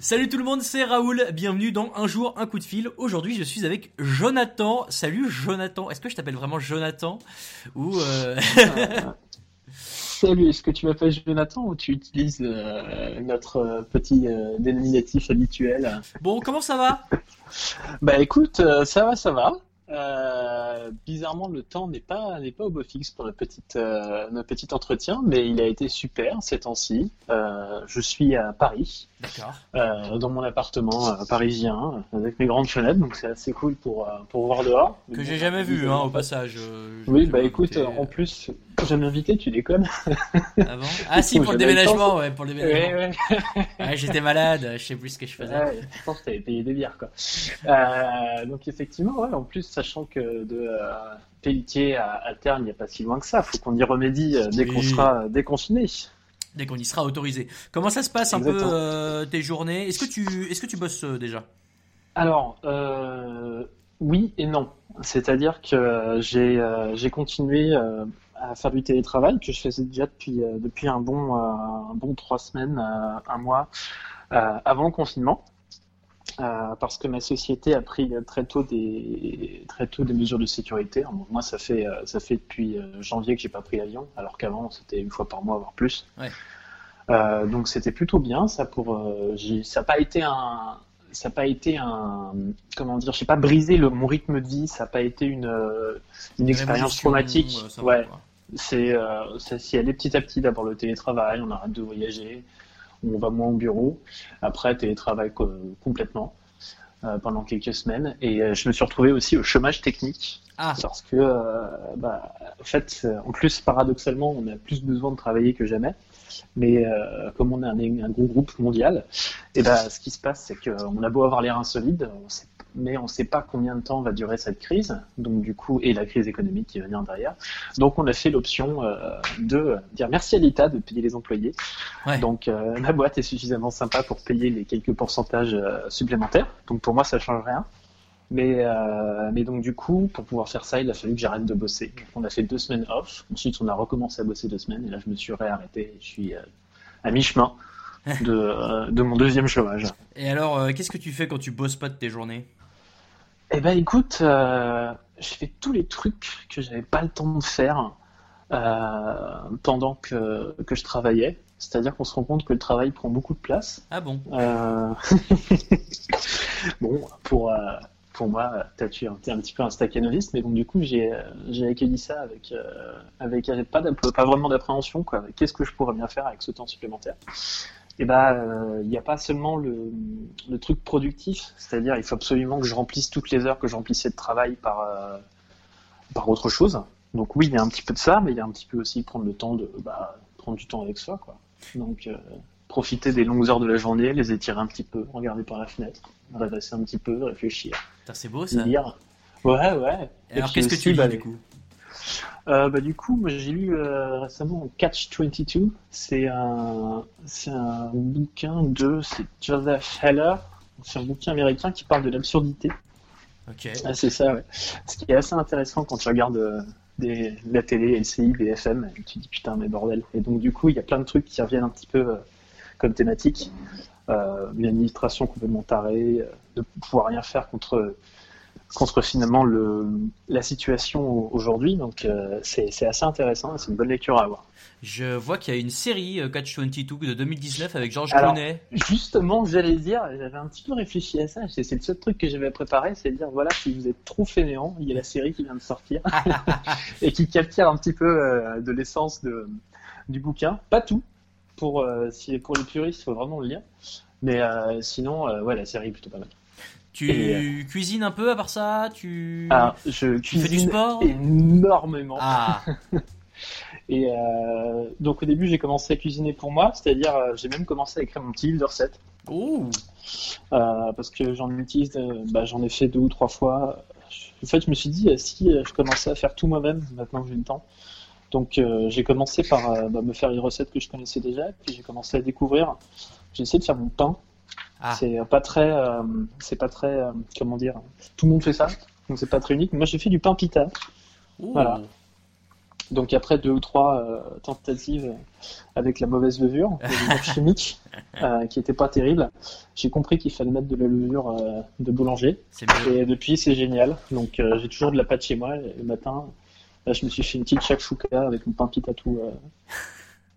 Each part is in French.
Salut tout le monde, c'est Raoul, bienvenue dans Un jour, un coup de fil. Aujourd'hui je suis avec Jonathan. Salut Jonathan, est-ce que je t'appelle vraiment Jonathan Ou... Euh... Salut, est-ce que tu m'appelles Jonathan ou tu utilises euh, notre euh, petit euh, dénominatif habituel? Bon, comment ça va? Bah écoute, ça va, ça va. Euh, bizarrement, le temps n'est pas n'est pas au beau fixe pour notre petite euh, notre petit entretien, mais il a été super ces temps-ci. Euh, je suis à Paris, euh, dans mon appartement euh, parisien, avec mes grandes fenêtres, donc c'est assez cool pour pour voir dehors. Que j'ai jamais vu, hein, au passage. oui, bah écoute, en plus, j'ai invité, tu déconnes. Ah bon? Ah si, pour le déménagement, ouais, pour le déménagement. Ouais, ouais. ouais j'étais malade, je sais plus ce que je faisais. Ouais, je pense que t'avais payé des bières, quoi. Euh, donc effectivement, ouais, en plus, sachant que de euh, Pelletier à, à il n'y a pas si loin que ça. Faut qu'on y remédie euh, dès qu'on sera déconfiné. Dès qu'on y sera autorisé. Comment ça se passe un peu euh, tes journées? Est-ce que tu est-ce que tu bosses déjà? Alors oui et non. C'est-à-dire que j'ai j'ai continué à faire du télétravail que je faisais déjà depuis depuis un bon un bon trois semaines, un mois avant le confinement. Euh, parce que ma société a pris très tôt des très tôt des mesures de sécurité. Moi, ça fait euh, ça fait depuis euh, janvier que j'ai pas pris l'avion, alors qu'avant c'était une fois par mois voire plus. Ouais. Euh, donc c'était plutôt bien. Ça pour ça n'a pas été un ça n'a pas été un comment dire, j'ai pas brisé le, mon rythme de vie. Ça n'a pas été une une expérience traumatique. ouais. C'est ça s'y allait petit à petit. D'abord le télétravail, on arrête de voyager on va moins au bureau. Après, télétravail complètement euh, pendant quelques semaines. Et euh, je me suis retrouvé aussi au chômage technique. Ah. Parce que, euh, bah, en fait, en plus, paradoxalement, on a plus besoin de travailler que jamais. Mais comme on est un, un, gros groupe mondial, et bah, ce qui se passe, c'est qu'on a beau avoir l'air insolide, on sait mais on ne sait pas combien de temps va durer cette crise, donc du coup, et la crise économique qui va venir derrière. Donc on a fait l'option euh, de dire merci à l'État de payer les employés. Donc euh, la boîte est suffisamment sympa pour payer les quelques pourcentages euh, supplémentaires. Donc pour moi, ça change rien. Mais, mais donc du coup, pour pouvoir faire ça, il a fallu que j'arrête de bosser. on a fait deux semaines off. Ensuite, on a recommencé à bosser deux semaines. Et là, je me suis réarrêté. Je suis à mi-chemin de, de mon deuxième chômage. Et alors, qu'est-ce que tu fais quand tu bosses pas de tes journées? Eh ben écoute, euh, je fais tous les trucs que j'avais pas le temps de faire euh, pendant que, que je travaillais. C'est-à-dire qu'on se rend compte que le travail prend beaucoup de place. Ah bon? Euh... Bon, pour, euh, pour moi, tu es un petit peu un staccanoviste, mais bon, du coup, j'ai accueilli ça avec, euh, avec pas, pas vraiment d'appréhension. Qu'est-ce que je pourrais bien faire avec ce temps supplémentaire? Et eh ben, euh, il n'y a pas seulement le, truc productif, c'est-à-dire il faut absolument que je remplisse toutes les heures que je remplissais de travail par, euh, par autre chose. Donc oui, il y a un petit peu de ça, mais il y a un petit peu aussi prendre le temps de bah, prendre du temps avec soi, quoi. Donc euh, profiter des longues heures de la journée, les étirer un petit peu, regarder par la fenêtre, rêvasser un petit peu, réfléchir. C'est beau ça. Lire. Ouais, ouais. Et, alors qu'est-ce que tu lis bah, du coup euh, bah, du coup, j'ai lu euh, récemment Catch 22. C'est un, c'est un bouquin de c'est Joseph Heller. C'est un bouquin américain qui parle de l'absurdité. Ok. Ah, c'est ça, ouais. Ce qui est assez intéressant quand tu regardes euh, des, la télé, LCI, BFM, et tu te dis putain, mais bordel. Et donc, du coup, il y a plein de trucs qui reviennent un petit peu comme thématique. Une administration complètement tarée, de pouvoir rien faire contre contre finalement le, la situation aujourd'hui. Donc euh, c'est assez intéressant c'est une bonne lecture à avoir. Je vois qu'il y a une série euh, Catch 22 de 2019 avec Georges Clooney. Justement, j'allais dire, j'avais un petit peu réfléchi à ça. C'est le seul truc que j'avais préparé, c'est de dire voilà, si vous êtes trop fainéant, il y a la série qui vient de sortir et qui capture un petit peu euh, de l'essence de, du bouquin. Pas tout. Pour, si, pour les puristes, il faut vraiment le lire. Mais sinon, ouais, la série est plutôt pas mal. Tu euh, cuisines un peu à part ça? Tu, ah, je tu fais du sport? énormément. Ah. Et euh, donc au début j'ai commencé à cuisiner pour moi, c'est-à-dire euh, j'ai même commencé à écrire mon petit livre de recettes. Oh. parce que j'en utilise, bah, j'en ai fait deux ou trois fois. En fait je me suis dit si je commençais à faire tout moi-même maintenant que j'ai le temps. Donc j'ai commencé par bah, me faire une recette que je connaissais déjà, puis j'ai commencé à découvrir. J'ai essayé de faire mon pain ah. C'est pas très, euh, c'est pas très, euh, comment dire, tout le monde fait ça, donc c'est pas très unique. Moi, j'ai fait du pain pita. Voilà. Donc après deux ou trois euh, tentatives avec la mauvaise levure, la levure chimique, euh, qui était pas terrible, j'ai compris qu'il fallait mettre de la levure euh, de boulanger. Et depuis, c'est génial. Donc euh, j'ai toujours de la pâte chez moi. Le matin, là, je me suis fait une petite shakshuka avec mon pain pita tout, euh,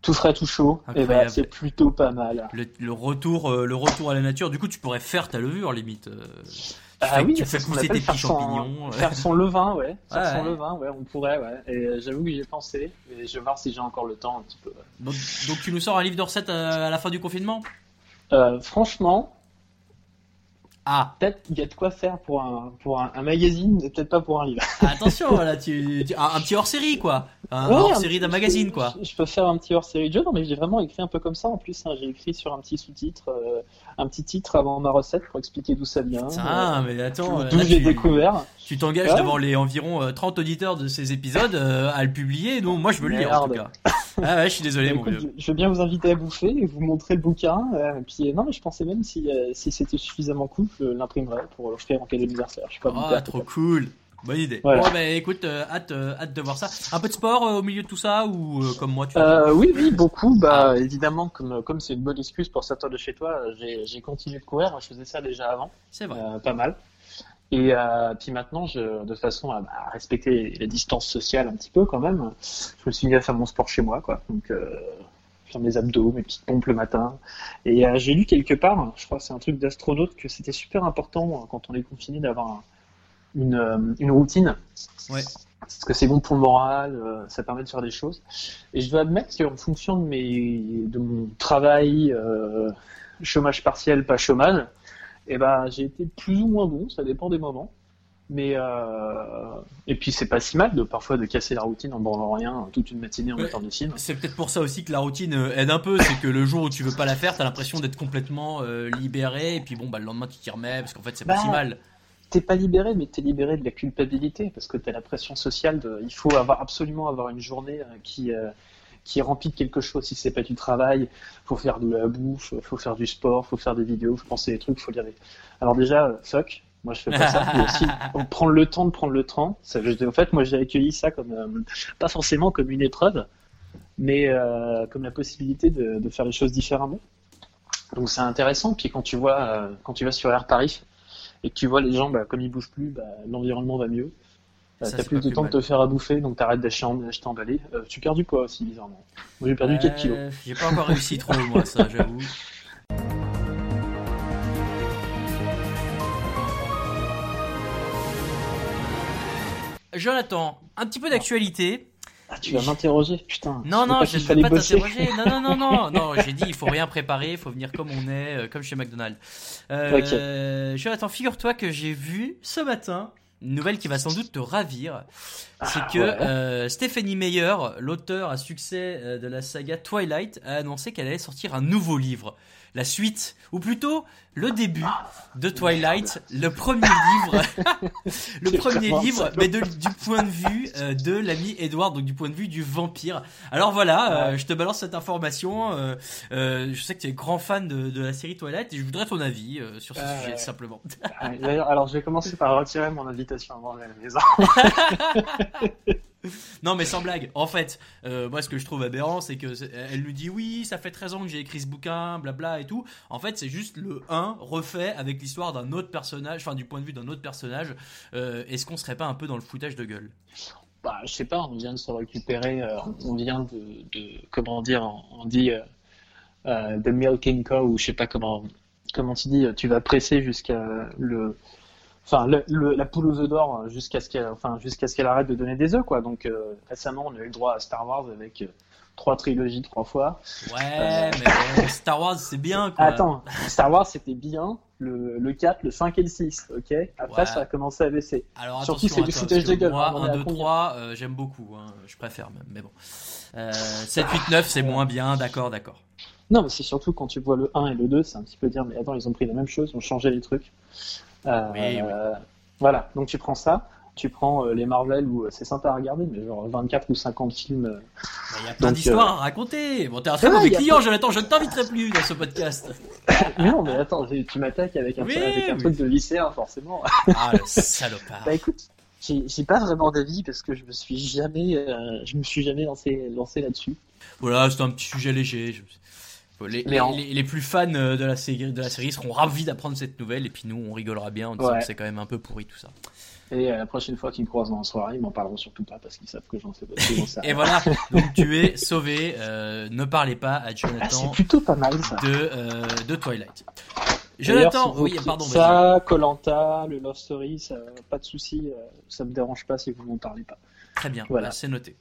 tout frais, tout chaud. Et bah, c'est plutôt pas mal. Le, le retour, euh, le retour à la nature. Du coup, tu pourrais faire ta levure limite. euh, tu Ah fais, oui, tu fais pousser tes petits son- champignons. Faire son levain, ouais. Faire son ouais. levain, ouais, on pourrait, ouais. Et j'avoue que j'y ai pensé. Et je vais voir si j'ai encore le temps un petit peu. Donc, donc tu nous sors un livre de recettes à, à la fin du confinement? Euh, franchement, Ah, peut-être qu'il y a de quoi faire pour un, pour un, un magazine, mais peut-être pas pour un livre. attention, là, tu, tu- un, un petit hors-série quoi. Un Ouais, hors-série un d'un magazine quoi. Je, je peux faire un petit hors-série de jeu, non mais j'ai vraiment écrit un peu comme ça en plus. hein. J'ai écrit sur un petit sous-titre, euh, un petit titre avant ma recette pour expliquer d'où ça vient, Ah, mais attends, euh, d'où j'ai découvert. tu t'engages Ouais. devant les environ euh, 30 auditeurs de ces épisodes euh, à le publier. Non, moi je veux le lire en tout cas. Ah ouais, je suis désolé, mon Écoute, vieux. je veux bien vous inviter à bouffer et vous montrer le bouquin. euh, puis euh, non, mais je pensais même si, euh, si c'était suffisamment cool, je l'imprimerais pour l'offrir en cadeau d'anniversaire. Je suis pas Ah, hyper trop cool. Bonne idée. Voilà. Bon, bah écoute, euh, hâte, euh, hâte de voir ça. Un peu de sport euh, au milieu de tout ça ou comme moi tu fais oui, oui, beaucoup. Bah, Ah. évidemment, comme comme c'est une bonne excuse pour sortir de chez toi, j'ai continué de courir. Je faisais ça déjà avant, C'est vrai. pas mal. Et puis maintenant, je, de façon à, respecter les distances sociales un petit peu quand même, je me suis mis à faire mon sport chez moi, quoi. Donc, faire mes abdos, mes petites pompes le matin. Et euh, j'ai lu quelque part, je crois que c'est un truc d'astronaute, que c'était super important quand on est confiné d'avoir un- une, euh, une routine. Ouais. Parce que c'est bon pour le moral, euh, ça permet de faire des choses. Et je dois admettre qu'en fonction de, mes, de mon travail, euh, chômage partiel, pas chômage, eh ben, j'ai été plus ou moins bon, ça dépend des moments. Mais euh, et puis c'est pas si mal de parfois de casser la routine en branlant rien toute une matinée en Ouais. mettant des films. C'est peut-être pour ça aussi que la routine aide un peu, c'est que le jour où tu veux pas la faire, t'as l'impression d'être complètement euh, libéré, et puis bon, bah le lendemain tu t'y remets, parce qu'en fait c'est pas Bah, si mal. T'es pas libéré, mais t'es libéré de la culpabilité parce que t'as la pression sociale de, il faut avoir absolument avoir une journée euh, qui euh, qui est remplie de quelque chose. Si c'est pas du travail, faut faire de la bouffe, faut faire du sport, faut faire des vidéos, faut penser des trucs, faut lire des. Alors déjà, euh, fuck. Moi, je fais pas ça. Mais aussi, on prend le temps de prendre le temps. Ça, en fait, moi, j'ai accueilli ça comme euh, pas forcément comme une épreuve, mais euh, comme la possibilité de, de faire les choses différemment. Donc, c'est intéressant. Puis quand tu vois, quand tu vas sur Air Paris et que tu vois les gens, bah, comme ils bougent plus, bah, l'environnement va mieux. Ça, T'as plus de plus temps mal. de te faire à bouffer, donc t'arrêtes d'acheter en- d'acheter emballé. Euh, tu perds du poids aussi, bizarrement. Moi, j'ai perdu 4 kilos. Euh, J'ai pas encore réussi trop, moi, ça, j'avoue. Jonathan, un petit peu d'actualité. Ah, tu vas m'interroger, putain. Non, non, je ne vais pas t'interroger. Non, non, non, non, non. J'ai dit, il faut rien préparer, il faut venir comme on est, euh, comme chez McDonald's. Euh, Jonathan, figure-toi que j'ai vu ce matin une nouvelle qui va sans doute te ravir. C'est Ah, que ouais. euh, Stephanie Meyer, l'auteur à succès euh, de la saga Twilight, a annoncé qu'elle allait sortir un nouveau livre. La suite, ou plutôt le début de Twilight, le premier livre, le premier livre, mais de- du point de vue euh, de l'ami Edward, donc du point de vue du vampire. Alors voilà, euh, je te balance cette information. euh, je sais que tu es grand fan de, de la série Twilight et je voudrais ton avis sur ce sujet simplement. D'ailleurs, alors je vais commencer par retirer mon invitation avant la maison. Non mais sans blague. En fait, euh, moi ce que je trouve aberrant, c'est que elle lui dit oui, ça fait 13 ans que j'ai écrit ce bouquin, blabla et tout. En fait, c'est juste le 1 refait avec l'histoire d'un autre personnage, enfin du point de vue d'un autre personnage. Euh, Est-ce qu'on serait pas un peu dans le foutage de gueule? Bah, je sais pas, on vient de se récupérer, euh, on vient de, comment dire, on, dit the milking cow, ou je sais pas comment, comment tu dis, tu vas presser jusqu'à le, enfin le, le- la poule aux œufs d'or jusqu'à ce qu'elle, enfin jusqu'à ce qu'elle arrête de donner des œufs quoi. Donc euh, récemment, on a eu le droit à Star Wars avec euh, trois trilogies trois fois. Ouais, mais bon, Star Wars c'est bien quoi. Attends, Star Wars c'était bien, le, le 4, le 5 et le 6, ok? Après Ouais. ça a commencé à baisser. Alors Surtout, c'est du foutage de gueule, Moi, hein, on en est 1, à 2, combien? 3, euh, j'aime beaucoup. hein, je préfère même, mais bon. Euh, 7, 8, 9, c'est moins bien, d'accord, d'accord. Non, mais c'est surtout quand tu vois le 1 et le 2, c'est un petit peu dire, mais attends, ils ont pris la même chose, ils ont changé les trucs. Euh, Oui, oui. voilà, donc tu prends ça, tu prends euh, les Marvel où euh, c'est sympa à regarder, mais genre 24 ou 50 films. Il y a plein d'histoires euh, à raconter. Bon, t'es un très Ouais, mauvais client, Jonathan, je ne t'inviterai plus dans ce podcast. Non, mais attends, tu m'attaques avec un, Oui, avec un oui. truc de lycéen, forcément. Ah, le salopard. Bah écoute, j'ai j'ai pas vraiment d'avis parce que je me suis jamais, euh, je me suis jamais lancé, lancé là-dessus. Voilà, c'est un petit sujet léger. Je- Les, Mais en- les- les plus fans euh, de la, série, de la série seront ravis d'apprendre cette nouvelle et puis nous on rigolera bien en disant Ouais. que c'est quand même un peu pourri tout ça. Et euh, la prochaine fois qu'ils me croisent dans la soirée, ils m'en parleront surtout pas parce qu'ils savent que j'en sais pas. Et voilà, donc tu es sauvé. euh, ne parlez pas à Ah, c'est Jonathan plutôt pas mal ça. de, euh, de Twilight. Jonathan, si oui, pardon. Ça, Colanta, le Love Story, ça, pas de souci, ça me dérange pas si vous m'en parlez pas. Très bien, Voilà. bah, c'est noté.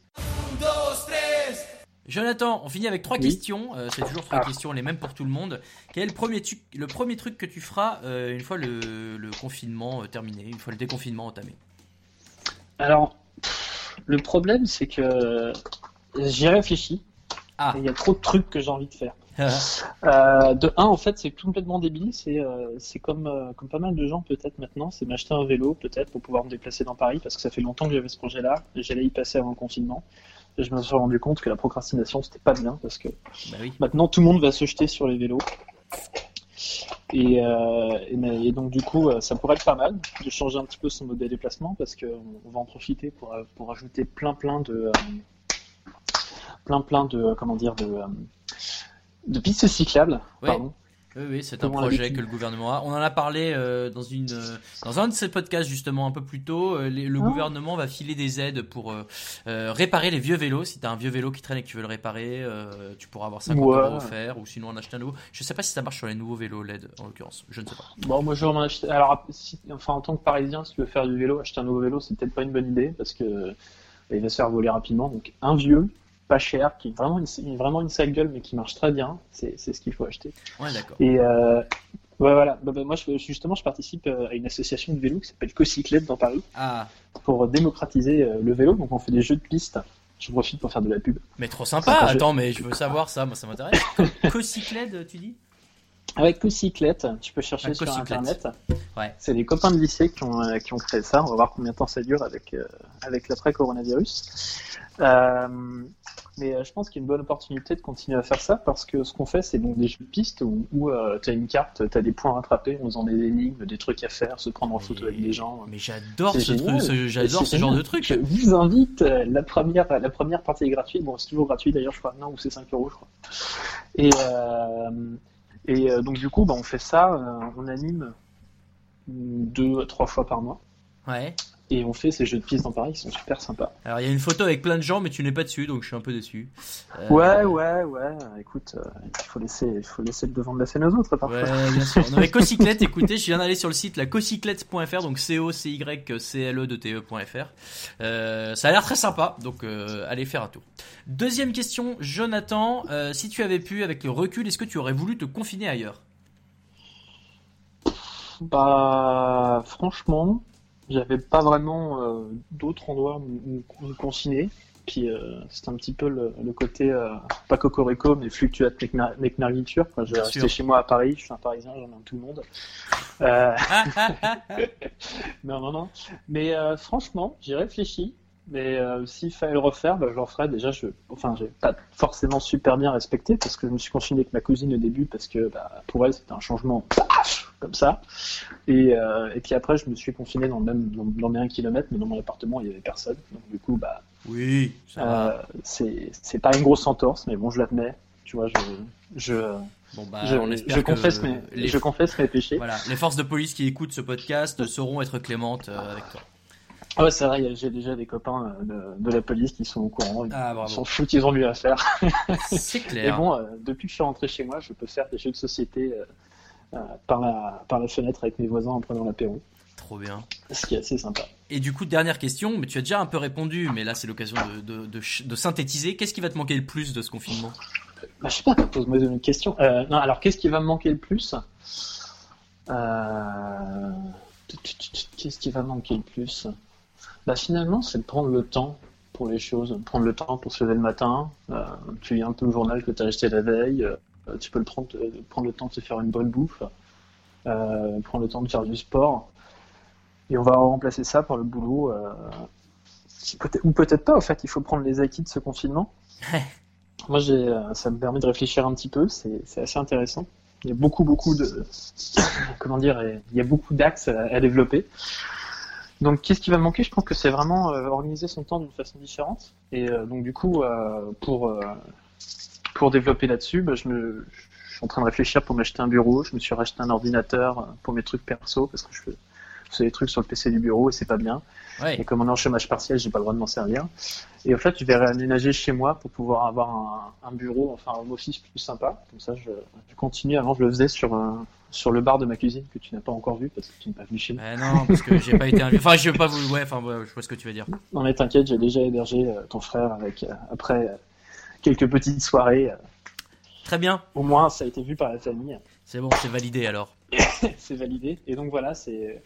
Jonathan, on finit avec trois Oui. questions. euh, c'est toujours trois Ah. questions, les mêmes pour tout le monde. Quel est le premier, tu- le premier truc que tu feras euh, une fois le, le confinement euh, terminé, une fois le déconfinement entamé? Alors, le problème, c'est que j'y réfléchis. Ah. Il y a trop de trucs que j'ai envie de faire. Euh, de un, en fait, c'est complètement débile. C'est c'est comme, comme pas mal de gens peut-être maintenant, c'est m'acheter un vélo peut-être pour pouvoir me déplacer dans Paris parce que ça fait longtemps que j'avais ce projet-là. et J'allais y passer avant le confinement. Et je me suis rendu compte que la procrastination c'était pas bien parce que Bah oui. maintenant tout le monde va se jeter sur les vélos. Et, euh, et, mais- et donc du coup, euh, ça pourrait être pas mal de changer un petit peu son mode de déplacement parce qu'on on va en profiter pour, euh, pour ajouter plein plein de plein plein de comment dire de de pistes cyclables. Ouais. Pardon. Oui, oui, c'est un projet que le gouvernement a. On en a parlé euh, dans une euh, dans un de ces podcasts justement un peu plus tôt. Euh, les- le Ah. gouvernement va filer des aides pour euh, réparer les vieux vélos. Si tu as un vieux vélo qui traîne et que tu veux le réparer, tu pourras avoir 50 Ouais. euros offerts ou sinon en acheter un nouveau. Je sais pas si ça marche sur les nouveaux vélos LED en l'occurrence. Je ne sais pas. Bon, moi je vais en acheter. Alors, si- enfin, en tant que Parisien, si tu veux faire du vélo, acheter un nouveau vélo, c'est peut-être pas une bonne idée parce que il va se faire voler rapidement. Donc, un vieux, pas cher, qui est vraiment une, vraiment une sale gueule, mais qui marche très bien, c'est ce qu'il faut acheter. Ouais, d'accord. Et euh, voilà. Bah, bah, moi, je, justement, je participe euh, à une association de vélo qui s'appelle Cocyclette dans Paris Ah, pour démocratiser euh, le vélo. Donc, on fait des jeux de piste. Je profite pour faire de la pub. mais trop sympa. Jeu. Attends, mais je veux savoir ça. Moi, ça m'intéresse. Co- Cocycled, tu dis? Avec Cocyclette, tu peux chercher sur Cocyclette. internet. Ouais. C'est des copains de lycée qui ont, euh, qui ont créé ça. On va voir combien de temps ça dure avec, euh, avec l'après-coronavirus. Euh, mais euh, je pense qu'il y a une bonne opportunité de continuer à faire ça parce que ce qu'on fait, c'est donc des jeux de piste où, où tu as une carte, tu as des points à rattraper en faisant des énigmes, des trucs à faire, se prendre en photo avec des gens. Mais j'adore ce truc. ce- J'adore ce genre de truc. Je vous invite, euh, la première, la première partie est gratuite. Bon, c'est toujours gratuit d'ailleurs, je crois. Non, ou c'est 5 euros, je crois. Et, euh, et euh, donc, du coup, bah, on fait ça, euh, on anime deux, trois fois par mois. Ouais. Et on fait ces jeux de piste dans Paris qui sont super sympas. Alors il y a une photo avec plein de gens, mais tu n'es pas dessus, donc je suis un peu déçu. Euh, Ouais, ouais, ouais. Écoute, euh, il faut laisser, il faut laisser le devant de la scène aux autres parfois. Ouais, bien sûr. Non, mais Cocyclette, écoutez, je viens d'aller sur le site la cocyclette.fr, donc c o c y c l e de te.fr. Euh, ça a l'air très sympa, donc allez faire un tour. Deuxième question, Jonathan, si tu avais pu, avec le recul, est-ce que tu aurais voulu te confiner ailleurs? Bah, franchement, j'avais pas vraiment euh, d'autres endroits où où me confiner. Puis euh, c'est un petit peu le, le côté, euh, pas cocorico, mais fluctuate mec, mer- mec mergiture. Quand je vais Bien rester sûr. chez moi à Paris, je suis un Parisien, j'en ai tout le monde. Euh, non, non, non. Mais euh, franchement, j'y réfléchis. Mais euh, s'il fallait le refaire, bah, je le referais. Déjà, je, enfin, j'ai pas forcément super bien respecté parce que je me suis confiné avec ma cousine au début parce que bah, pour elle c'était un changement comme ça. Et, euh, et puis après, je me suis confiné dans le même dans, dans mes 1 km, mais dans mon appartement il y avait personne. Donc du coup, bah, Oui, euh, c'est pas une grosse entorse, mais bon, je l'admets. Tu vois, je je Bon bah, je, on espère je que confesse mes les, je confesse mes péchés. voilà, les forces de police qui écoutent ce podcast sauront être clémentes euh, avec toi. Ah ouais, c'est vrai, j'ai déjà des copains euh, de, de la police qui sont au courant. Ils Ah s'en foutent, ils ont mieux à faire. c'est Et clair. bon, euh, depuis que je suis rentré chez moi, je peux faire des jeux de société euh, par, la, par la fenêtre avec mes voisins en prenant l'apéro, Trop bien. ce qui est assez sympa. Et du coup, dernière question, mais tu as déjà un peu répondu, mais là c'est l'occasion de, de, de ch- de synthétiser. Qu'est-ce qui va te manquer le plus de ce confinement? Bah, je sais pas, pose-moi une question. Euh, non, alors qu'est-ce qui va me manquer le plus? Euh, Qu'est-ce qui va me manquer le plus? Bah, Finalement, c'est de prendre le temps pour les choses. Prendre le temps pour se lever le matin. Euh, tu lis un peu le journal que tu as acheté la veille. Euh, tu peux le prendre, euh, prendre le temps de se faire une bonne bouffe. Euh, prendre le temps de faire du sport. Et on va remplacer ça par le boulot. ou peut-être pas, en fait. Il faut prendre les acquis de ce confinement. Moi, ça me permet de réfléchir un petit peu. C'est, assez intéressant. Il y a beaucoup, beaucoup de, comment dire, il y a beaucoup d'axes à, à développer. Donc, qu'est-ce qui va me manquer? Je pense que c'est vraiment euh, organiser son temps d'une façon différente. Et euh, donc, du coup, euh, pour, pour développer là-dessus, bah, je, me, je suis en train de réfléchir pour m'acheter un bureau. Je me suis racheté un ordinateur euh, pour mes trucs perso parce que je fais, je fais des trucs sur le PC du bureau et c'est pas bien. Et Ouais. comme on est en chômage partiel, j'ai pas le droit de m'en servir. Et en fait, je vais réaménager chez moi pour pouvoir avoir un, un bureau, enfin un home office plus sympa. Comme ça, je, je continue. Avant, je le faisais sur, un- sur le bar de ma cuisine que tu n'as pas encore vu parce que tu n'es pas venu chez nous. Bah non, parce que j'ai pas été invité. Enfin, je veux pas vous. Ouais, enfin, ouais, je vois ce que tu veux dire. Non mais t'inquiète, j'ai déjà hébergé euh, ton frère avec euh, après euh, quelques petites soirées. euh, Très bien. au moins, ça a été vu par la famille. C'est bon, c'est validé alors. c'est validé. Et donc voilà, c'est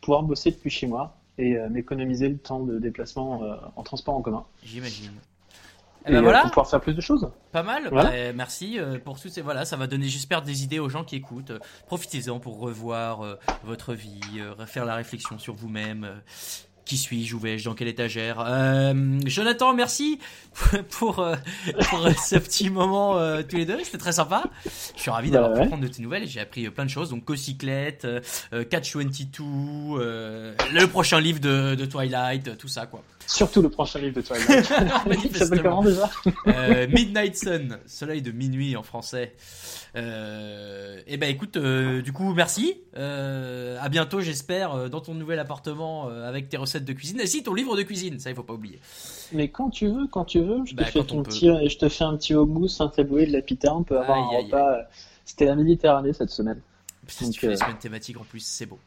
pouvoir bosser depuis chez moi et euh, m'économiser le temps de déplacement euh, en transport en commun. J'imagine. Et Et ben voilà. pour pouvoir faire plus de choses. Pas mal. Voilà. Bah, merci pour tout. ces Voilà, ça va donner, j'espère, des idées aux gens qui écoutent. Profitez-en pour revoir euh, votre vie, faire la réflexion sur vous-même. Qui suis-je? Où vais-je? Dans quelle étagère? Euh, Jonathan, merci pour, euh, pour euh, ce petit moment euh, tous les deux. C'était très sympa. Je suis ravi d'avoir Bah pu ouais. prendre de tes nouvelles. J'ai appris euh, plein de choses. Donc, Cocyclette, Catch 22, euh, le prochain livre de, de Twilight, tout ça, quoi. Surtout le prochain livre de Twilight. Il s'appelle Manifestement. comment déjà Euh, Midnight Sun, soleil de minuit en français. Euh, et ben écoute, euh, du coup merci. Euh, à bientôt j'espère dans ton nouvel appartement avec tes recettes de cuisine. Et si ton livre de cuisine, ça il faut pas oublier. Mais quand tu veux, quand tu veux, je te, Bah, fais, ton petit, je te fais un petit houmous, un taboulet, de la pita, on peut avoir Aïe, un aïe, repas. C'était la Méditerranée cette semaine. Si Donc, tu fais des euh, semaines thématiques en plus, c'est beau.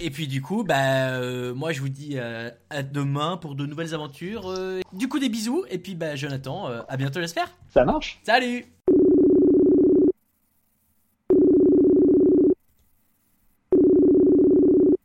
Et puis du coup, bah euh, moi je vous dis euh, à demain pour de nouvelles aventures. Euh, du coup des bisous et puis bah Jonathan, euh, à bientôt j'espère. Ça marche Salut